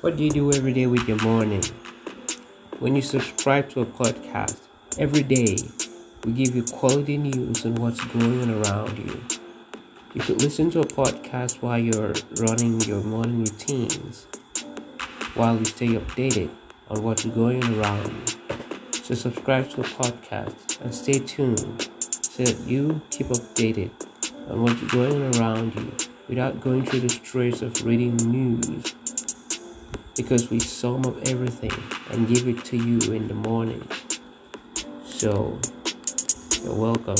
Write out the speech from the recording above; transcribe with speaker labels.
Speaker 1: What do you do every day with your morning? When you subscribe to a podcast, every day we give you quality news on what's going on around you. You could listen to a podcast while you're running your morning routines, while you stay updated on what's going on around you. So subscribe to a podcast and stay tuned so that you keep updated on what's going on around you without going through the stress of reading news because we sum up everything and give it to you in the morning. So, you're welcome.